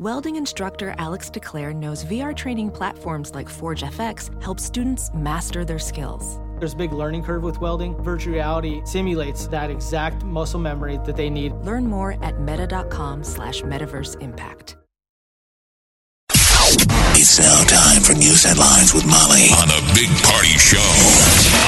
Welding instructor Alex DeClaire knows VR training platforms like Forge FX help students master their skills. There's a big learning curve with welding. Virtual reality simulates that exact muscle memory that they need. Learn more at meta.com slash metaverse impact. It's now time for news headlines with Molly on the Big Party Show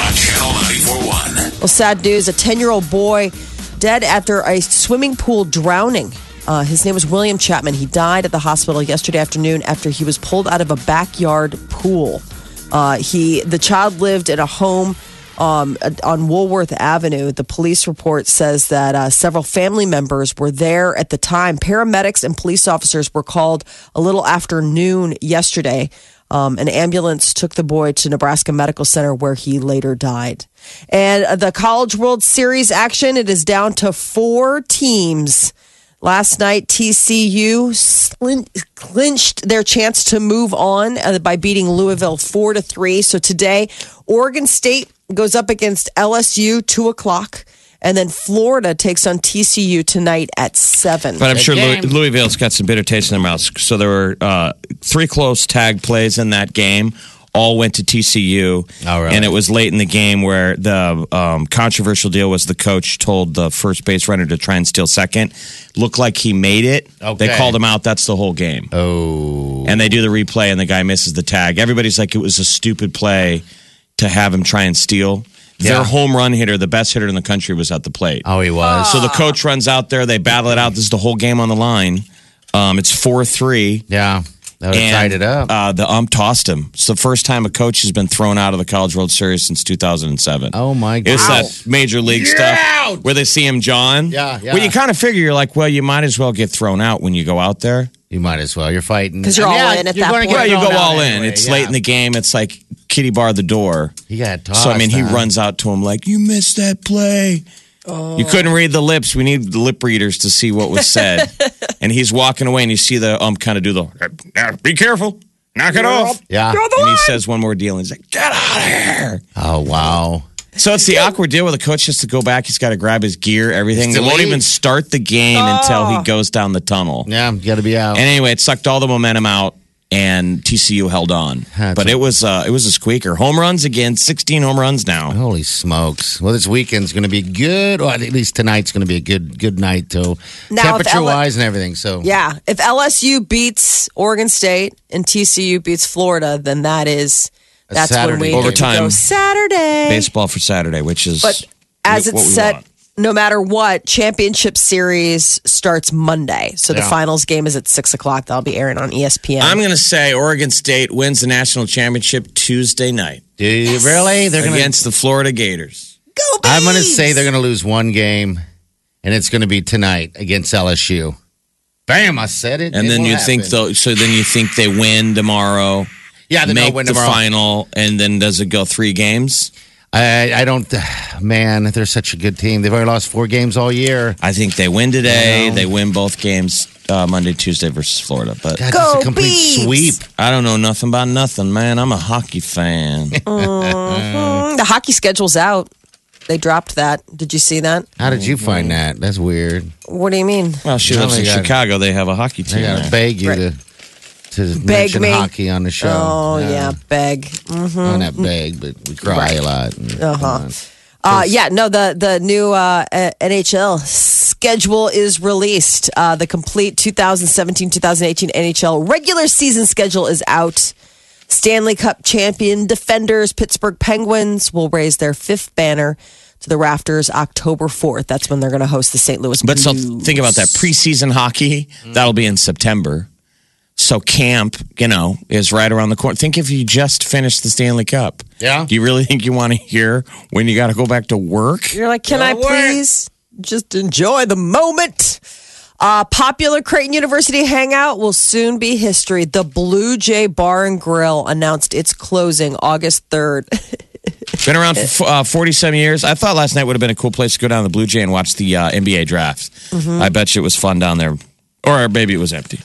on Channel 941. Well, sad news a 10 year old boy dead after a swimming pool drowning. Uh, his name was William Chapman. He died at the hospital yesterday afternoon after he was pulled out of a backyard pool. Uh, he, the child lived in a home um, on Woolworth Avenue. The police report says that uh, several family members were there at the time. Paramedics and police officers were called a little after noon yesterday. Um, an ambulance took the boy to Nebraska Medical Center where he later died. And uh, the College World Series action, it is down to four teams. Last night, TCU slin- clinched their chance to move on uh, by beating Louisville four to three. So today, Oregon State goes up against LSU two o'clock, and then Florida takes on TCU tonight at seven. But I'm Good sure Louis. Louisville's got some bitter taste in their mouths. So there were uh, three close tag plays in that game. All went to TCU, Oh, and it was late in the game where the um, controversial deal was the coach told the first base runner to try and steal second. Looked like he made it. Okay. They called him out. That's the whole game. Oh, And they do the replay, and the guy misses the tag. Everybody's like, it was a stupid play to have him try and steal. Yeah. Their home run hitter, the best hitter in the country, was at the plate. oh, he was. So the coach runs out there. They battle it out. This is the whole game on the line. Um, it's four three. yeah, that would have tied it up. Uh, the ump tossed him. It's the first time a coach has been thrown out of the College World Series since 2007. oh my god! It's that major league stuff out! where they see him, John. Yeah, yeah. Well, you kind of figure you're like, well, you might as well get thrown out when you go out there. You might as well. You're fighting because you're all in at you're that point. get Well, you go all in. anyway, It's yeah. late in the game. It's like kitty bar the door. He got tossed. so I mean, he huh? runs out to him like, "You missed that play." Oh. You couldn't read the lips. We need the lip readers to see what was said. and he's walking away, and you see the ump kind of do the, "Be careful, knock it off." Yeah. And he says one more deal, and he's like, "Get out of here!" Oh wow. So it's the awkward deal where the coach has to go back. He's got to grab his gear, everything. It's They won't even start the game until he goes down the tunnel. Yeah, you got to be out. And anyway, it sucked all the momentum out, and TCU held on. That's but a- it was uh, it was a squeaker. Home runs again, sixteen home runs now. Holy smokes! Well, this weekend's going to be good. Well, at least tonight's going to be a good good night too, Now, temperature L- wise and everything. So Yeah, if LSU beats Oregon State and TCU beats Florida, then that is A that's when we game. Overtime. go Saturday. Baseball for Saturday, which is But as it's set, want. No matter what, championship series starts Monday. So the Yeah. finals game is at six o'clock. That'll be airing on ESPN. I'm going to say Oregon State wins the national championship Tuesday night do you really? They're going to. against the Florida Gators. Go I'm going to say they're going to lose one game, and it's going to be tonight against LSU. Bam! I said it. And It then will you think happen. though, so then you think they win tomorrow, Yeah, they're make going the to win tomorrow. final, and then does it go three games? I, I don't. Man, they're such a good team. They've already lost four games all year. I think they win today. No. They win both games uh, Monday, Tuesday versus Florida. But God, Go that's a complete Bees! sweep. I don't know nothing about nothing, man. I'm a hockey fan. Mm, the hockey schedule's out. They dropped that. Did you see that? How did you find that? That's weird. What do you mean? well, she lives in got- Chicago. They have a hockey I team. gotta beg you Right. to to Beg mention me? hockey on the show. Oh yeah, beg. Well, not beg, but we cry a lot. Uh-huh. Uh, yeah, no, the the new uh, NHL schedule is released. Uh, the complete 2017-2018 NHL regular season schedule is out. Stanley Cup champion defenders Pittsburgh Penguins will raise their fifth banner to the rafters October 4th. That's when they're going to host the St. Louis But so think about that preseason hockey. That'll be in September. So camp, you know, is right around the corner. Think if you just finished the Stanley Cup. Yeah. Do you really think you want to hear when you got to go back to work? You're like, can I please just enjoy the moment? Uh, popular Creighton University hangout will soon be history. The Blue Jay Bar and Grill announced its closing August 3rd. Been around for uh, 47 years. I thought last night would have been a cool place to go down to the Blue Jay and watch the uh, NBA draft. I bet you it was fun down there. Or maybe it was empty.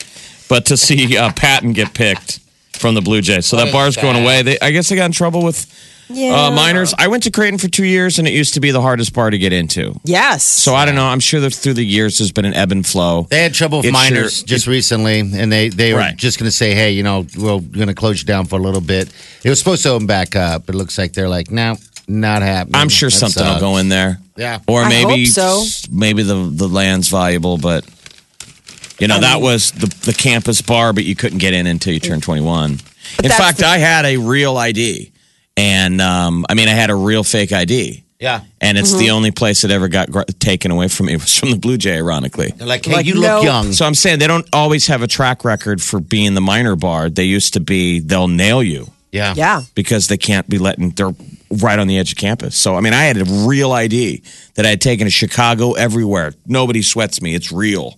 But to see uh, Patton get picked from the Blue Jays. So that is bar's going away. They, I guess they got in trouble with Yeah. Uh, minors. I went to Creighton for two years, and it used to be the hardest bar to get into. Yes. So I don't know. I'm sure that through the years there's been an ebb and flow. They had trouble with It minors sure- just recently, and they, they were Right. just going to say, hey, you know, we're going to close you down for a little bit. It was supposed to open back up. But it looks like they're like, no, not happening. I'm sure That something will go in there. Yeah. Or I maybe hope so. maybe the the land's valuable, but you know that was the the campus bar, but you couldn't get in until you turned 21. In fact, the- I had a real ID, and um, I mean I had a real fake ID. Yeah. And it's Mm-hmm. the only place that ever got gr- taken away from me it was from the Blue Jay, ironically. They're like, hey, Like, you no. look young. So I'm saying they don't always have a track record for being the minor bar. They used to be they'll nail you yeah. yeah. because they can't be letting they're right on the edge of campus. So I mean, I had a real ID that I had taken to Chicago everywhere. Nobody sweats me; it's real.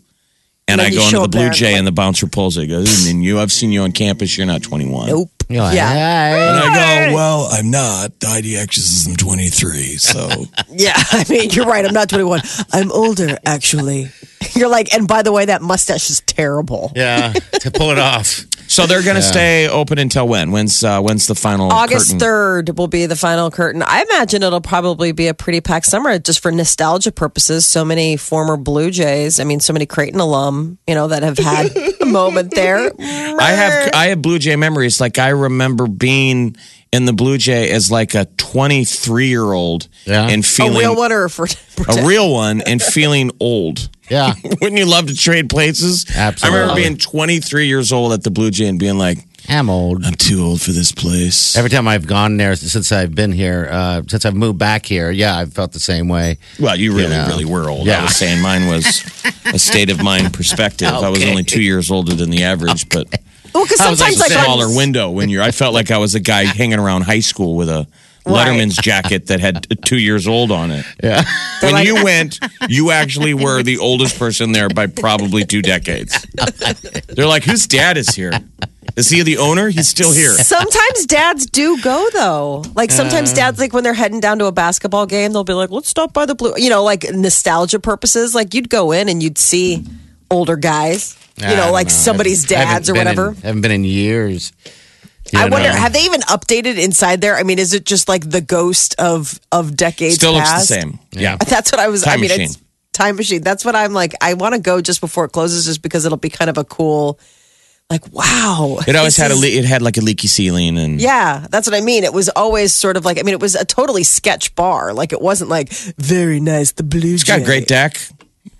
And, And I go into the Blue Jay, like- and the bouncer pulls it. He Goes, and you, I've seen you on campus. You're not 21. Nope. You're like, Yeah. And I go, well, I'm not. The IDX says I'm 23. So Yeah. I mean, you're right. I'm not 21. I'm older, actually. You're like, and by the way, that mustache is terrible. Yeah, to pull it off. so they're going to stay open until when? When's uh, when's the final August 3rd will be the final curtain. I imagine it'll probably be a pretty packed summer just for nostalgia purposes. So many former Blue Jays, I mean, so many Creighton alum, you know, that have had a moment there. I have I have Blue Jay memories. Like I remember being in the Blue Jay as like a 23 year old Yeah. and a feeling real one or for a real one and feeling old. Yeah. Wouldn't you love to trade places? Absolutely. I remember being 23 years old at the Blue Jay and being like, I'm old. I'm too old for this place. Every time I've gone there since I've been here, uh, since I've moved back here, yeah, I've felt the same way. Well, you really, know. really were old. Yeah. I was saying mine was a state of mind perspective. I was only two years older than the average, but Well, because I was sometimes a like, saying- smaller window when you're. I felt like I was a guy hanging around high school with a Letterman's jacket that had two years old on it. Yeah. When like- you went, you actually were the oldest person there by probably two decades. They're like, whose dad is here? Is he the owner? He's still here. Sometimes dads do go though. Like sometimes dads, like when they're heading down to a basketball game, they'll be like, "Let's stop by the blue." You know, like nostalgia purposes. Like you'd go in and you'd see older guys. You I know, like know. somebody's dads or been in- whatever. haven't been in years. You I wonder, have they even updated inside there? I mean, is it just like the ghost of of decades? Still looks the past? same. Yeah. That's what I was. I Time mean, machine. it's time machine. That's what I'm like. I want to go just before it closes, just because it'll be kind of a cool. Like wow, It always this had a is- le- it had like a leaky ceiling and Yeah, that's what I mean. It was always sort of like I mean, it was a totally sketch bar. Like it wasn't like very nice. The blue. it's got a great deck.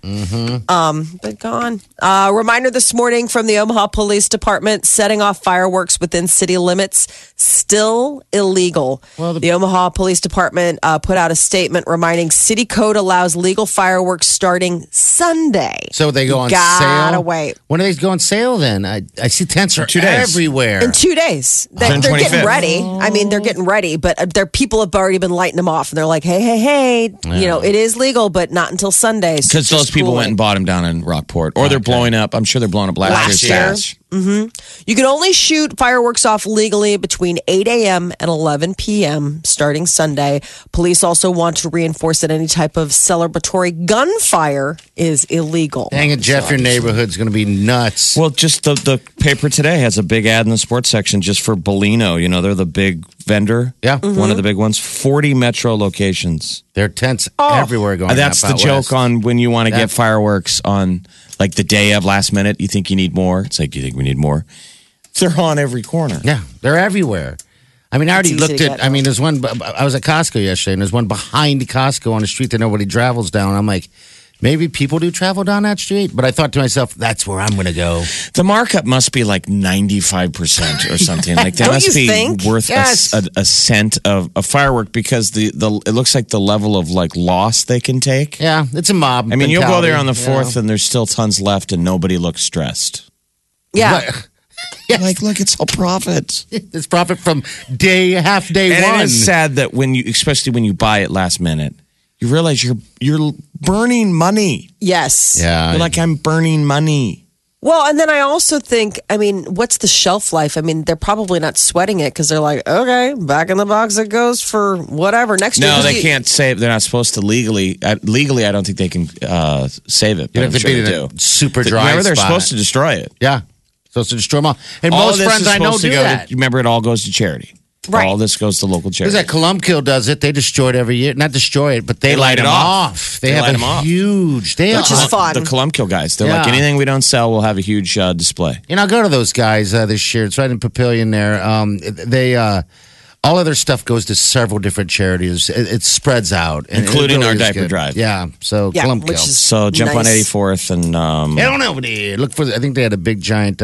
But gone. Uh, reminder this morning from the Omaha Police Department: setting off fireworks within city limits still illegal. Well, the, Omaha Police Department uh, put out a statement reminding City Code allows legal fireworks starting Sunday. So they go on Gotta sale. wait. When do they go on sale then? I, I see tents are two days. everywhere. In two days, they, they're getting 25th. ready. I mean, they're getting ready, but uh, their people have already been lighting them off, and they're like, "Hey, hey, hey! You know, it is legal, but not until Sunday." So Because those just people went and bought them down in Rockport, or they're blowing up. I'm sure they're blowing up last, Last year's year. Stats. You can only shoot fireworks off legally between 8 a.m. and 11 p.m. starting Sunday. Police also want to reinforce that any type of celebratory gunfire is illegal. Dang it, Jeff, your neighborhood's going to be nuts. Well, just the, the paper today has a big ad in the sports section just for Bellino. You know, they're the big vendor. Yeah. One of the big ones. 40 metro locations. there are tents Oh. everywhere going That's up the joke west. on when you want to get fireworks on like the day of last minute. You think you need more. It's like, you think we need more? They're on every corner. Yeah, they're everywhere. I mean, I already looked at. I mean, there's one. I was at Costco yesterday, and there's one behind Costco on a street that nobody travels down. I'm like, maybe people do travel down that street, but I thought to myself, that's where I'm going to go. The markup must be like 95% or something. Like that Don't must you be think? worth Yes. a, a cent of a firework because the, the it looks like the level of like loss they can take. Yeah, it's a mob. I mean, you'll go there on the mentality, fourth, and there's still tons left, and nobody looks stressed. Yeah. you know. Yes. Like, look, it's all profit. it's profit from day half day And one. it is sad that when you, especially when you buy it last minute, you realize you're you're burning money. Yes. Yeah, You're like, I'm burning money. Well, and then I also think, I mean, what's the shelf life? I mean, they're probably not sweating it because they're like, okay, back in the box it goes for whatever next year. No, 'Cause they you- can't save. They're not supposed to legally. Uh, legally, I don't think they can uh, save it. But you I'm have to sure be they in do. a super Th- dry Remember, they're spot. supposed to destroy it. Yeah, supposed to destroy them all. And all most of this friends is I know supposed do go. that. To, remember, it all goes to charity. Right. All this goes to local Because charity. that Columbkille does it. They destroy it every year. Not destroy it, but they, They light them it off. off. They, They have light a 'em off. huge. They Which is have, fun. The Columbkille guys. They're like anything we don't sell, we'll have a huge uh, display. You know, I'll go to those guys uh, this year. It's right in Papillion there. Um, they uh, all of their stuff goes to several different charities. It, it spreads out, Including really our diaper good. drive. Yeah, so Yeah, Columbkille. So jump on 84th and um, Head on over there. Look for. I think they had a big giant.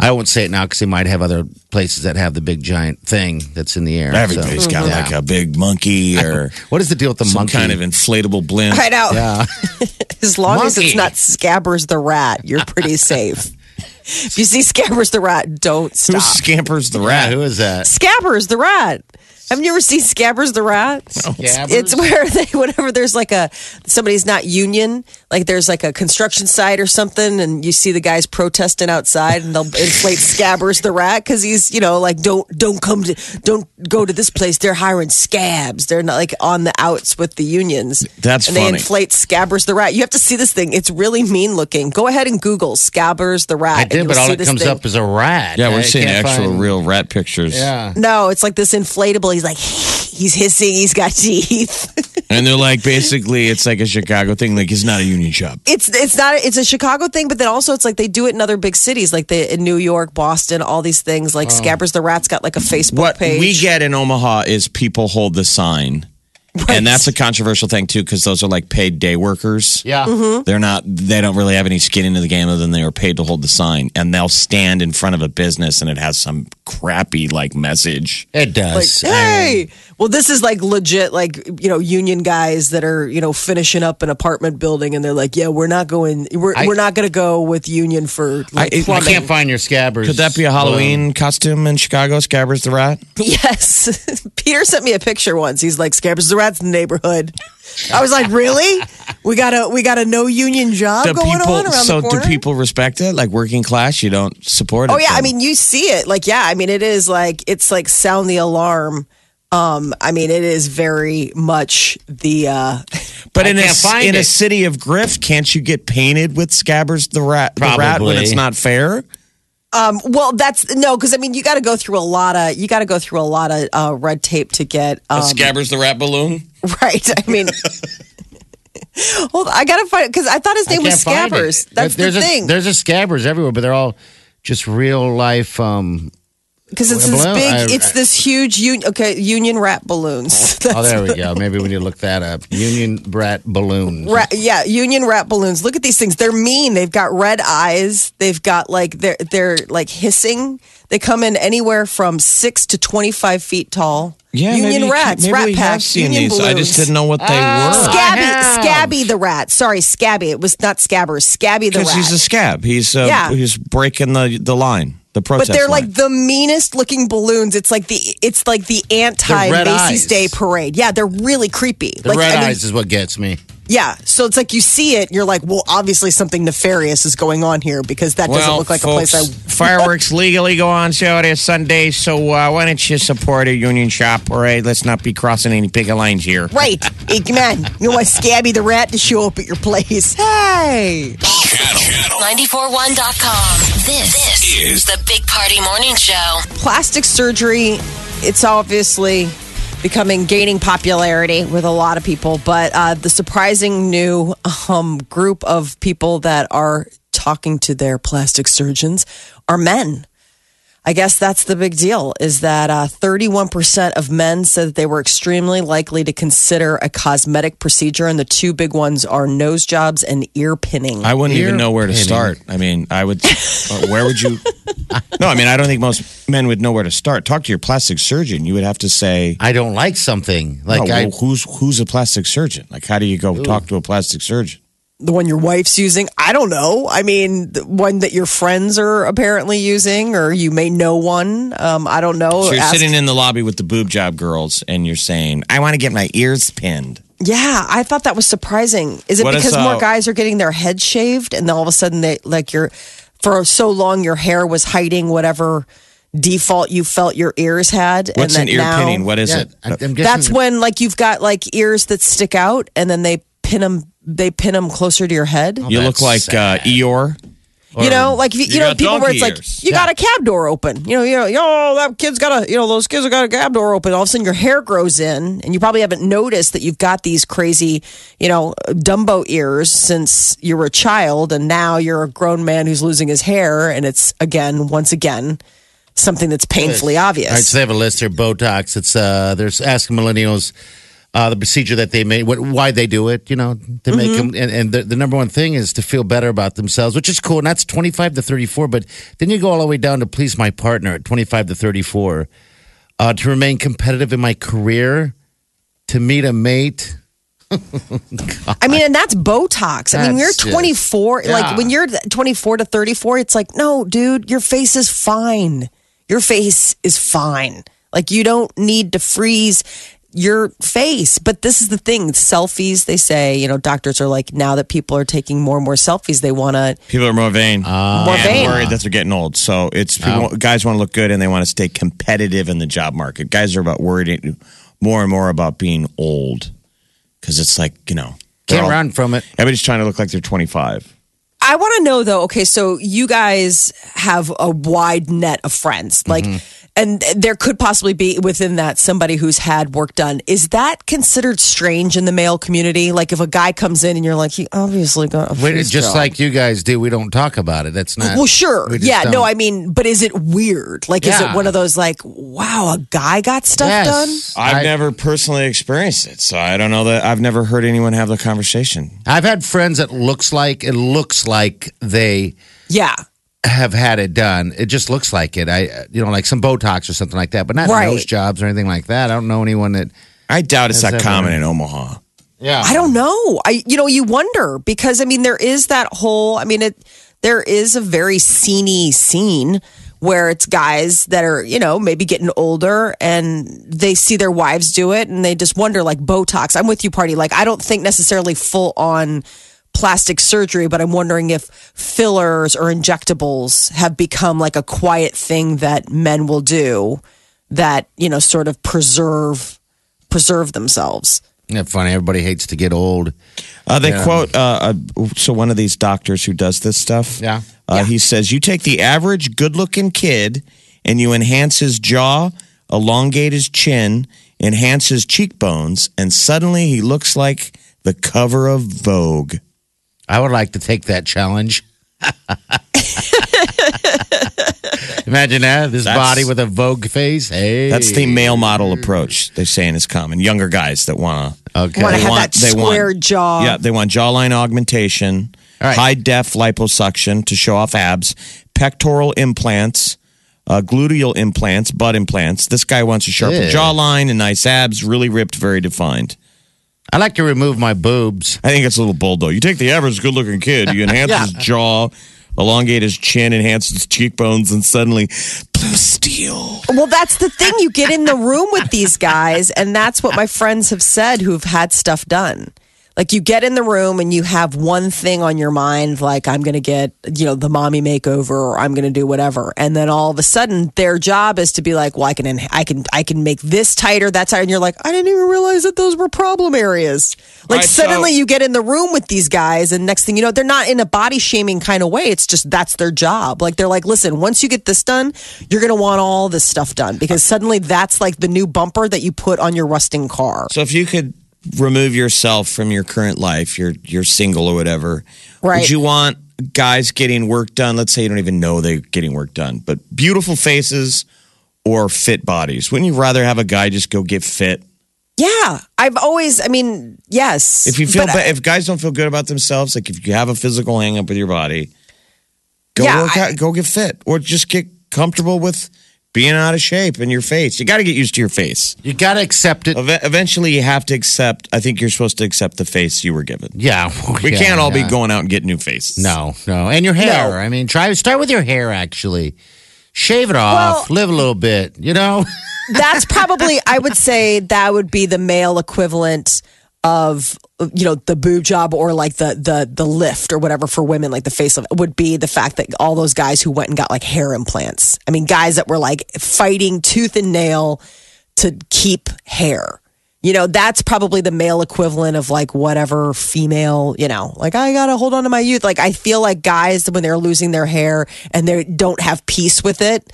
I won't say it now because they might have other places that have the big giant thing that's in the air. everybody's So, got yeah. like a big monkey or What is the deal with the some monkey? kind of inflatable blimp. I know. yeah. As long as it's not Scabbers the rat, you're pretty safe. if you see Scabbers the rat, don't Who stop. scampers the rat? Who is that? Scabbers the rat. Haven't you ever seen Scabbers the rat? Scabbers? It's where they, whenever there's like a somebody's not union, like there's like a construction site or something, and you see the guys protesting outside, and they'll inflate Scabbers the rat because he's you know like don't don't come to don't go to this place. They're hiring scabs. They're not like on the outs with the unions. That's funny. and they inflate Scabbers the rat. You have to see this thing. It's really mean looking. Go ahead and Google Scabbers the rat. I and did, but all see it comes thing. up is a rat. Yeah, we're I seeing can't actual find- real rat pictures. Yeah. No, it's like this inflatable. He's like, he's hissing. He's got teeth. And they're like, basically, it's like a Chicago thing. Like, it's not a union shop. it's it's not it's a Chicago thing, but then also it's like they do it in other big cities, like they in New York, Boston, all these things. Like oh. Scabbers the Rat's got like a Facebook What page. we get in Omaha is people hold the sign. And that's a controversial thing, too, because those are like paid day workers. Yeah. Mm-hmm. They're not, they don't really have any skin into the game other than they are paid to hold the sign. And they'll stand in front of a business and it has some crappy, like, message. It like, does. hey, well, this is like legit, like you know, union guys that are you know finishing up an apartment building, and they're like, yeah, we're not going, we're I- we're not going to go with union for like, I- I I can't find your scabbers. Could that be a Halloween costume in Chicago? Scabbers the Rat? Yes. Peter sent me a picture once. He's like, Scabbers the Rat's in the neighborhood. I was like, really? We got a we got a no union job Do going people, on around so the corner. So do people respect it? Like working class, you don't support it? Oh yeah, I mean you see it. Like yeah, I mean it is like it's like sound the alarm. Um, I mean it is very much the uh But I in a can't find in a city of grift, can't you get painted with Scabbers the rat the rat when it's not fair? Um well that's no because I mean you got to go through a lot of you got to go through a lot of uh, red tape to get um, Scabbers the rat balloon. right. I mean. Hold on, I gotta find because I thought his name was can't find it. Scabbers. That's there's the a, thing. There's a scabbers everywhere, but they're all just real life. Um, Because it's this balloon? big, I- it's this huge un, okay union rat balloons. oh, there we go. Maybe we need to look that up. Union brat balloons. Rat, yeah, union rat balloons. Look at these things. They're mean. They've got red eyes. They've got like they're they're like hissing. They come in anywhere from six to twenty five feet tall. Yeah, union you rats, maybe rat we pack, have seen union these. I just didn't know what they Ah. were. Scabby, have. Scabby the rat. Sorry, Scabby. It was not Scabbers. Scabby the rat. Because he's a scab. He's uh, Yeah. he's breaking the the line, the but they're line. like the meanest looking balloons. It's like the it's like the anti red Macy's eyes. Day parade. Yeah, they're really creepy. The like red I mean, eyes is what gets me. Yeah. So it's like you see it, you're like, well, obviously something nefarious is going on here because that doesn't look like folks, a place I. fireworks legally go on sale this Sunday, so uh, why don't you support a union shop? All right, let's not be crossing any picket lines here. Right. Hey, come. You want Scabby the Rat to show up at your place? Hey. Channel 941.com. This, this is the Big Party Morning Show. Plastic surgery, it's obviously becoming gaining popularity with a lot of people, but uh, the surprising new um, group of people that are talking to their plastic surgeons are men. I guess that's the big deal is that uh, 31% of men said that they were extremely likely to consider a cosmetic procedure, and the two big ones are nose jobs and ear pinning. I wouldn't even know where to pinning. start. I mean, I would. uh, where would you? No, I mean, I don't think most men would know where to start. Talk to your plastic surgeon. You would have to say, I don't like something. Like "Oh, I, well, who's who's a plastic surgeon? Like, how do you go talk to a plastic surgeon? The one your wife's using. I don't know. I mean, the one that your friends are apparently using, or you may know one. Um, I don't know. So you're Ask- sitting in the lobby with the boob job girls, and you're saying, "I want to get my ears pinned." yeah, I thought that was surprising. Is it What is, because uh, more guys are getting their heads shaved, and then all of a sudden they like your for so long your hair was hiding whatever default you felt your ears had, What's and an ear now, pinning? What is yeah, it? I, am guessing That's when like you've got like ears that stick out, and then they pin them. They pin them closer to your head. you look like uh. Eeyore you know, like you, you, you know, got people where it's donkey like you Yeah. got a cab door open. You know, you know, you know, that kid's got a, you know, those kids have got a cab door open. All of a sudden, your hair grows in, and you probably haven't noticed that you've got these crazy, you know, Dumbo ears since you were a child, and now you're a grown man who's losing his hair, and it's again, once again, something that's painfully obvious. All right, so they have a list here. Botox. It's uh, there's asking millennials uh, the procedure that they made, what, why they do it. You know, to make Mm-hmm. them, and, and the, the number one thing is to feel better about themselves, which is cool. And that's 25 to 34. But then you go all the way down to please my partner at 25 to 34, uh, to remain competitive in my career, to meet a mate. I mean, and that's Botox. I mean, you're That's just- 24. Yeah. Like when you're 24 to 34, it's like, no, dude, your face is fine. Your face is fine. Like you don't need to freeze your face. But this is the thing selfies, they say, you know, doctors are like, now that people are taking more and more selfies, they want to. People are more vain. Ah. More and vain. worried that they're getting old. So it's people, oh. guys want to look good and they want to stay competitive in the job market. Guys are about worried more and more about being old because it's like you know they're Can't all- run from it. Everybody's trying to look like they're 25. I want to know though, okay, so you guys have a wide net of friends. Like, mm-hmm. And there could possibly be within that somebody who's had work done. Is that considered strange in the male community? Like, if a guy comes in and you're like, he obviously got a Wait, face just job. like you guys do, we don't talk about it. That's not. Well, sure. we Yeah, no, don't. I mean, but is it weird? Like, is it one of those, like, wow, a guy got stuff Yes. done? I've I- never personally experienced it, so I don't know that I've never heard anyone have the conversation. I've had friends that looks like it looks like they Yeah. Have had it done. It just looks like it. I, you know, like some Botox or something like that, but not Right. nose jobs or anything like that. I don't know anyone that. I doubt it's Has that ever- common in Omaha. Yeah, I don't know. I you know you wonder because I mean there is that whole I mean it there is a very sceney scene where it's guys that are you know maybe getting older and they see their wives do it and they just wonder like Botox. I'm with you, party. Like I don't think necessarily full on plastic surgery, but I'm wondering if fillers or injectables have become like a quiet thing that men will do that you know sort of preserve preserve themselves. Isn't that funny? Everybody hates to get old. Uh, they Yeah. quote uh, uh, so one of these doctors who does this stuff. Yeah. Uh, He says you take the average good-looking kid and you enhance his jaw, elongate his chin, enhance his cheekbones, and suddenly he looks like the cover of Vogue. I would like to take that challenge. Imagine that this That's- body with a Vogue face. Hey, That's the male model approach. They're saying is common. Younger guys that want to Okay. Want to They have want- that they want- square jaw. Yeah, they want jawline augmentation, All right. high def liposuction to show off abs, pectoral implants, uh, gluteal implants, butt implants. This guy wants a sharper Yeah. jawline and nice abs, really ripped, very defined. I like to remove my boobs. I think it's a little bold though. You take the average good looking kid, you enhance his jaw, elongate his chin, enhance his cheekbones, and suddenly blue steel. Well, that's the thing. You get in the room with these guys, and that's what my friends have said who've had stuff done. Like you get in the room and you have one thing on your mind, like I'm going to get, you know, the mommy makeover or I'm going to do whatever. And then all of a sudden their job is to be like, well, I can, I can, I can make this tighter, that tighter. And you're like, I didn't even realize that those were problem areas. Like Right, so- suddenly you get in the room with these guys and next thing you know, they're not in a body shaming kind of way. It's just, that's their job. Like they're like, listen, once you get this done, you're going to want all this stuff done because suddenly that's like the new bumper that you put on your rusting car. So if you could remove yourself from your current life, you're you're single or whatever, Right. would you want guys getting work done? Let's say you don't even know they're getting work done, but beautiful faces or fit bodies. Wouldn't you rather have a guy just go get fit? Yeah. I've always, I mean, yes. If you feel But, ba- if guys don't feel good about themselves, like if you have a physical hang up with your body, go Yeah, work I- out, go get fit, or just get comfortable with being out of shape in your face. You got to get used to your face. You got to accept it. Eve- Eventually, you have to accept. I think you're supposed to accept the face you were given. Yeah, We yeah, can't all yeah. be going out and getting new faces. No, no, and your hair. No. I mean, try start with your hair. Actually, shave it off. live a little bit. You know. that's probably I would say that would be the male equivalent of you know the boob job or like the the the lift or whatever for women like the facelift would be the fact that all those guys who went and got like hair implants. I mean guys that were like fighting tooth and nail to keep hair. You know, that's probably the male equivalent of like whatever female, you know, like I got to hold on to my youth. Like I feel like guys when they're losing their hair and they don't have peace with it,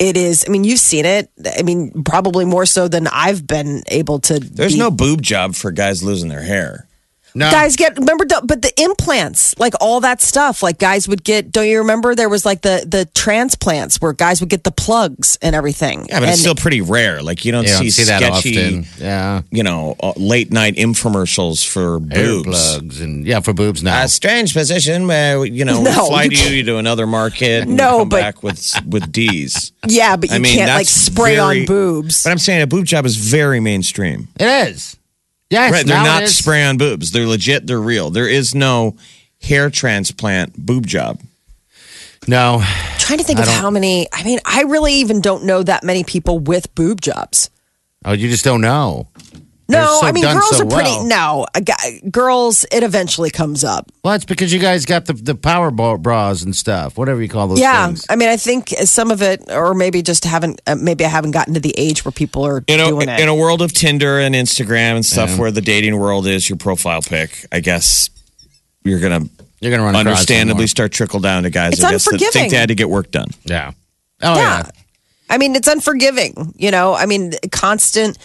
it is, I mean, you've seen it. I mean, probably more so than I've been able to. There's be- no boob job for guys losing their hair. No. guys get remember the, but the implants like all that stuff like guys would get don't you remember there was like the the transplants where guys would get the plugs and everything Yeah, but and it's still pretty rare. Like you don't You see, don't see that sketchy, often. Yeah. you know, uh, late night infomercials for Hair boobs. plugs and yeah, for boobs now. A strange position where you know No, we fly you to you you to another market and No, come but- back with with D's. yeah but you I mean, can't like spray very- on boobs But I'm saying a boob job is very mainstream. it is. Yes, right? They're not spray on boobs. They're legit. They're real. There is no hair transplant boob job. No. trying to think I of don't- how many i mean i really even don't know that many people with boob jobs Oh, you just don't know. They're no so i mean girls so are pretty well. no a guy, girls it eventually comes up Well, it's because you guys got the the power bra- bras and stuff, whatever you call those yeah things. i mean i think some of it or maybe just haven't uh, maybe i haven't gotten to the age where people are You know, doing it in a world of Tinder and Instagram and stuff, where the dating world is your profile pic, I guess you're gonna You're gonna run across understandably start trickle down to guys. It's I guess that unforgiving. think they had to get work done. Yeah. Oh yeah. yeah. I mean, it's unforgiving. You know, I mean, constant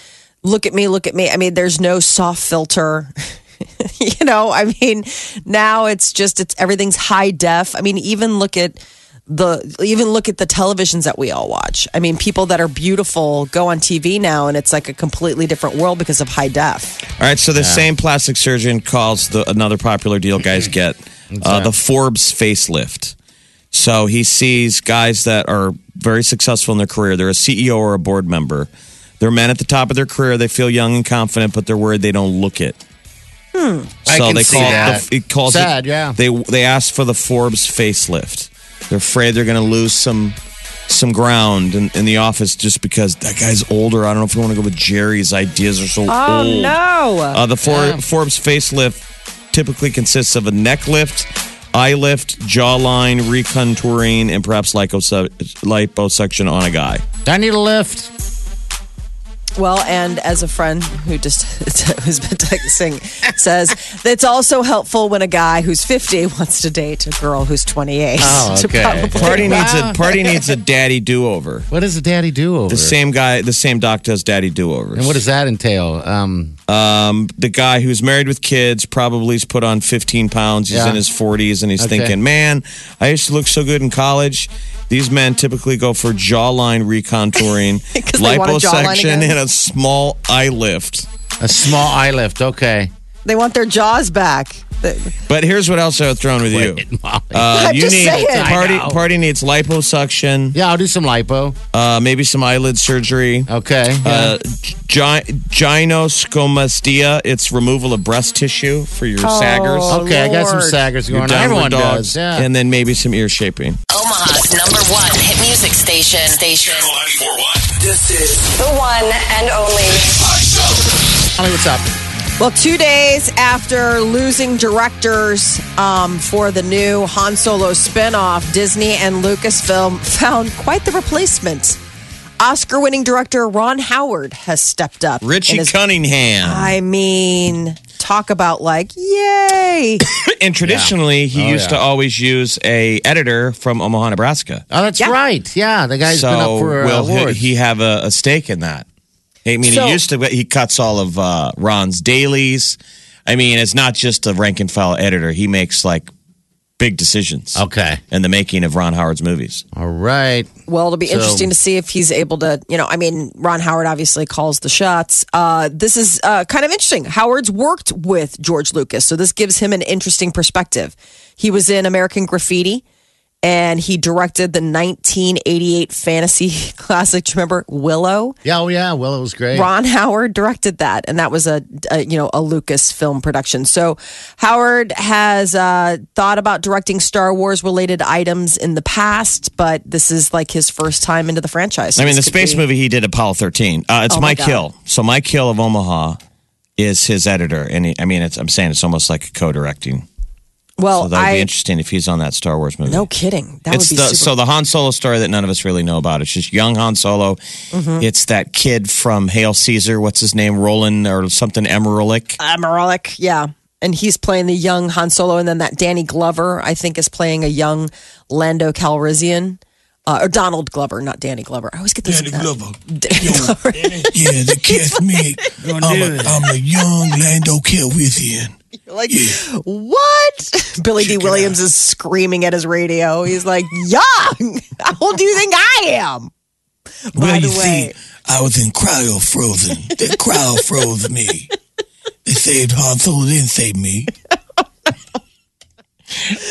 look at me, look at me. I mean, there's no soft filter. you know, I mean, now it's just it's everything's high def. I mean, even look at the even look at the televisions that we all watch. I mean, people that are beautiful go on TV now and it's like a completely different world because of high def. All right, so the same plastic surgeon calls the another popular deal guys get uh, the Forbes facelift. So he sees guys that are very successful in their career. They're a CEO or a board member. They're men at the top of their career. They feel young and confident, but they're worried they don't look it. I so can they see call that. it the, it calls Sad, it, yeah. They they ask for the Forbes facelift. They're afraid they're going to lose some some ground in, in the office just because that guy's older. I don't know if we want to go with Jerry's ideas are so old. Oh, no. Uh, the For- Forbes facelift typically consists of a neck lift, eye lift, jawline recontouring, and perhaps lipo- liposuction on a guy. I need a lift. Well, and as a friend who just who's been texting says it's also helpful when a guy who's 50 wants to date a girl who's 28. Oh, okay. probably- Party needs a party needs a daddy do over. What is a daddy do over? The same guy, the same doc does daddy do overs. And what does that entail? Um, Um, the guy who's married with kids probably has put on 15 pounds. He's Yeah. in his 40s and he's Okay. thinking, man, I used to look so good in college. These men typically go for jawline recontouring, they want a jawline liposuction, and a small eye lift. a small eye lift. Okay. They want their jaws back. But here's what else I would throw in with you. Quit, Molly. Uh, I'm you just need saying. party. I know. Party needs liposuction, yeah, I'll do some lipo. uh, maybe some eyelid surgery. Okay. Uh, gi- gynoscomastia, it's removal of breast tissue for your saggers. okay, I got some Lord. saggers Your going on. downward Everyone dogs, does. Yeah. and then maybe some ear shaping. Omaha's number one hit music station. Station. Channel 94.1. This is The one and only. Molly, what's up? Well, two days after losing directors um, for the new Han Solo spinoff, Disney and Lucasfilm found quite the replacement. Oscar winning director Ron Howard has stepped up. Richie and is- Cunningham. I mean, talk about like, yay. and traditionally, he Oh, used yeah. to always use a editor from Omaha, Nebraska. Oh, that's Yeah. right. Yeah, the guy's so been up for uh, will he, awards. he have a, a stake in that? I mean, So- he used to. He cuts all of uh, Ron's dailies. I mean, it's not just a rank and file editor. He makes like big decisions. Okay. In the making of Ron Howard's movies. All right. Well, it'll be So- interesting to see if he's able to, you know, I mean, Ron Howard obviously calls the shots. Uh, this is uh, kind of interesting. Howard's worked with George Lucas, so this gives him an interesting perspective. He was in American Graffiti and he directed the 1988 fantasy classic. Do you remember Willow? Yeah, oh yeah. Willow was great. Ron Howard directed that, and that was a, a you know a Lucas film production. So Howard has uh, thought about directing Star Wars related items in the past, but this is like his first time into the franchise. So I mean, the space be- movie he did Apollo 13. Uh, it's Oh, my Mike God. Hill. So Mike Hill of Omaha is his editor, and he, I mean, it's, I'm saying it's almost like co-directing. Well, so that'd I be interesting if he's on that Star Wars movie. no kidding. That it's would be the, super. so the Han Solo story that none of us really know about. It's just young Han Solo. Mm-hmm. It's that kid from Hail Caesar. What's his name? Roland or something Emerilic. Amaralik, yeah. And he's playing the young Han Solo, and then that Danny Glover, I think, is playing a young Lando Calrissian. Uh, or Donald Glover, not Danny Glover. I always get this. Danny uh, Glover. Danny Glover. Yeah, the cat's me. I'm a, I'm a young Lando Calrissian. like, what? Billy Dee Williams is screaming at his radio. He's like, young? How old do you think I am? Well, By you the way, see, I was in cryo frozen. The cryo froze me. They saved Han Solo, didn't save me.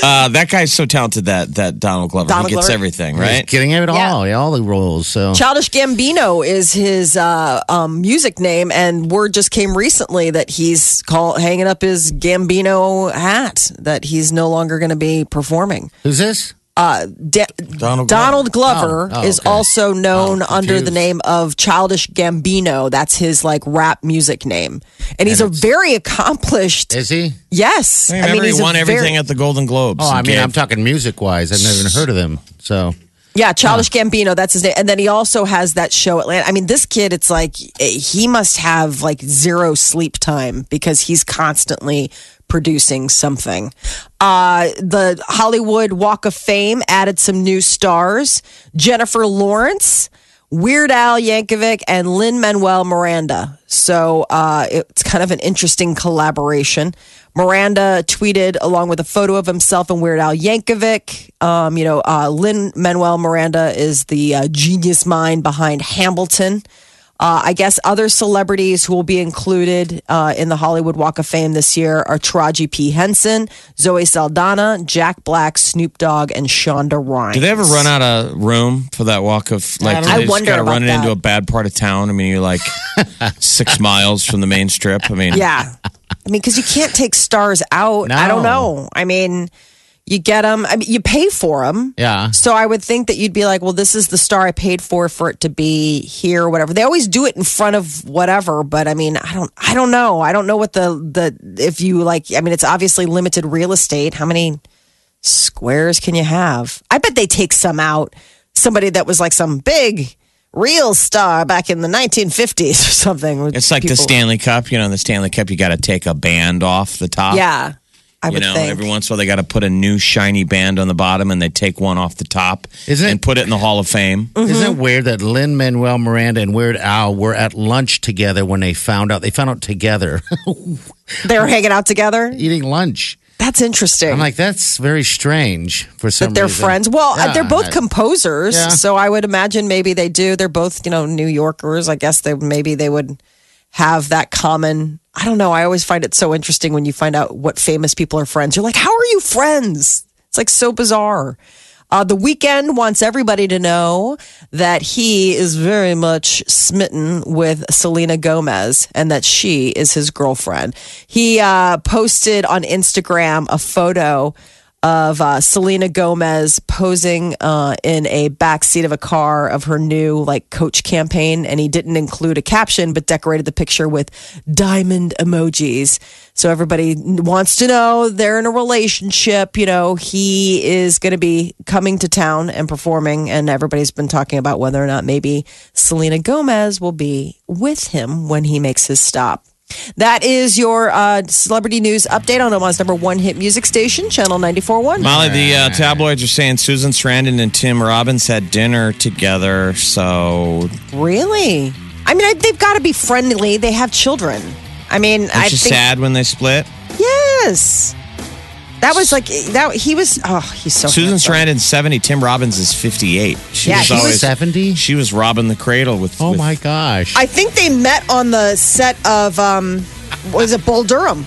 Uh, that guy's so talented that that Donald Glover Donald he gets Glover? everything He's right. getting it Yeah. all, yeah, all the roles. So Childish Gambino is his uh, um, music name, and word just came recently that he's call, hanging up his Gambino hat, that he's no longer going to be performing. who's this? Uh, Da- Donald Donald Glover Oh, oh, is okay. also known Oh, under the name of Childish Gambino. That's his like rap music name, and he's a very accomplished. Is he? yes, I remember he's he a won very- everything at the Golden Globes. Oh, I mean, gave- I'm talking music wise. I've never even heard of them. So Yeah, Childish Gambino, that's his name. And then he also has that show Atlanta. I mean, this kid, it's like eh, he must have like zero sleep time because he's constantly producing something. Uh, the Hollywood Walk of Fame added some new stars Jennifer Lawrence. Weird Al Yankovic and Lin-Manuel Miranda. So uh, it's kind of an interesting collaboration. Miranda tweeted along with a photo of himself and Weird Al Yankovic. Um, you know, uh, Lin-Manuel Miranda is the uh, genius mind behind Hamilton. Uh, I guess other celebrities who will be included uh, in the Hollywood Walk of Fame this year are Taraji P. Henson, Zoe Saldana, Jack Black, Snoop Dogg, and Shonda Rhimes. Do they ever run out of room for that walk of like? I they just wonder gotta about run it that. into a bad part of town. I mean, you're like six miles from the main strip. I mean, Yeah. I mean, because you can't take stars out. I don't know. I mean, you get them. I mean, you pay for them. Yeah. So I would think that you'd be like, well, this is the star I paid for for it to be here, or whatever. They always do it in front of whatever, but I mean, I don't, I don't know. I don't know what the the if you like. I mean, it's obviously limited real estate. How many squares can you have? I bet they take some out. Somebody that was like some big real star back in the 1950s or something. It's like the Stanley Cup. You know, the Stanley Cup, you got to take a band off the top. Yeah. I you would know, think. every once in a while they got to put a new shiny band on the bottom, and they take one off the top Isn't it- and put it in the Hall of Fame. Mm-hmm. Isn't it weird that Lin-Manuel Miranda and Weird Al were at lunch together when they found out? They found out together they were hanging out together. eating lunch. That's interesting. I'm like, that's very strange for some that they're reason. friends. Well, uh, Yeah, they're both I- composers, Yeah. so I would imagine maybe they do. They're both, you know, New Yorkers. I guess they maybe they would have that common. I don't know. I always find it so interesting when you find out what famous people are friends. You're like, how are you friends? It's like so bizarre. Uh, the Weeknd wants everybody to know that he is very much smitten with Selena Gomez and that she is his girlfriend. He uh, posted on Instagram a photo of uh, Selena Gomez posing uh, in a back seat of a car of her new like coach campaign, and he didn't include a caption, but decorated the picture with diamond emojis. So everybody wants to know they're in a relationship. You know, he is going to be coming to town and performing, and everybody's been talking about whether or not maybe Selena Gomez will be with him when he makes his stop. That is your uh, celebrity news update on Omaha's number one hit music station, Channel 94.1. Molly, the uh, tabloids are saying Susan Sarandon and Tim Robbins had dinner together. So Really? I mean, I, they've got to be friendly. They have children. I mean, I it's just think sad when they split. yes. That was like that. He was. Oh, he's so. Susan handsome. Sarandon's 70, Tim Robbins is 58. She Yeah, was he always 70? She was robbing the cradle with. Oh with- my gosh. I think they met on the set of um, was it Bull Durham?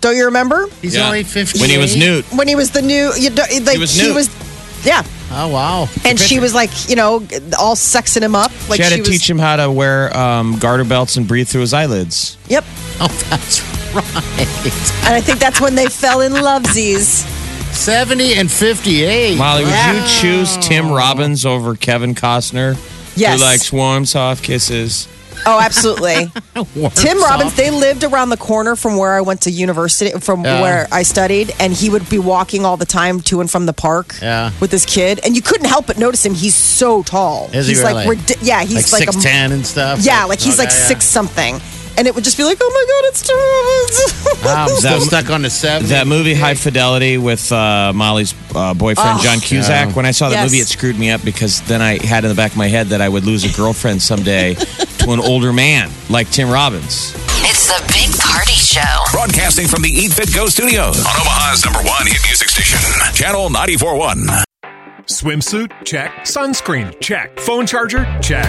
Don't you remember He's Yeah. only 50. when he was Newt. when he was the new? You know, like, He was Newt. yeah. Oh, wow. And she was like, you know, all sexing him up. Like she had to was, teach him how to wear um, garter belts and breathe through his eyelids. Yep. Oh, that's right. And I think that's when they fell in lovesies. 70 and 58. Molly, would Yeah. you choose Tim Robbins over Kevin Costner? Yes. Who likes warm, soft kisses? Oh, absolutely. Tim Robbins, they lived around the corner from where I went to university, from Yeah. where I studied, and he would be walking all the time to and from the park Yeah. with his kid. And you couldn't help but notice him. He's so tall. Is he he's really? like, yeah, he's like like, a- 6'10 and stuff. Yeah, like he's like Okay, yeah. six something. And it would just be like, oh my God, it's Tim Robbins. Ah, I'm still That- stuck on the seven. That movie, High Fidelity, with uh, Molly's uh, boyfriend, John Cusack. Yeah. When I saw that Yes. movie, it screwed me up because then I had in the back of my head that I would lose a girlfriend someday to an older man like Tim Robbins. It's the Big Party Show. Broadcasting from the Eat Fit Go studios on Omaha's number one hit music station, Channel 94.1. Swimsuit? Check. Sunscreen? Check. Phone charger? Check.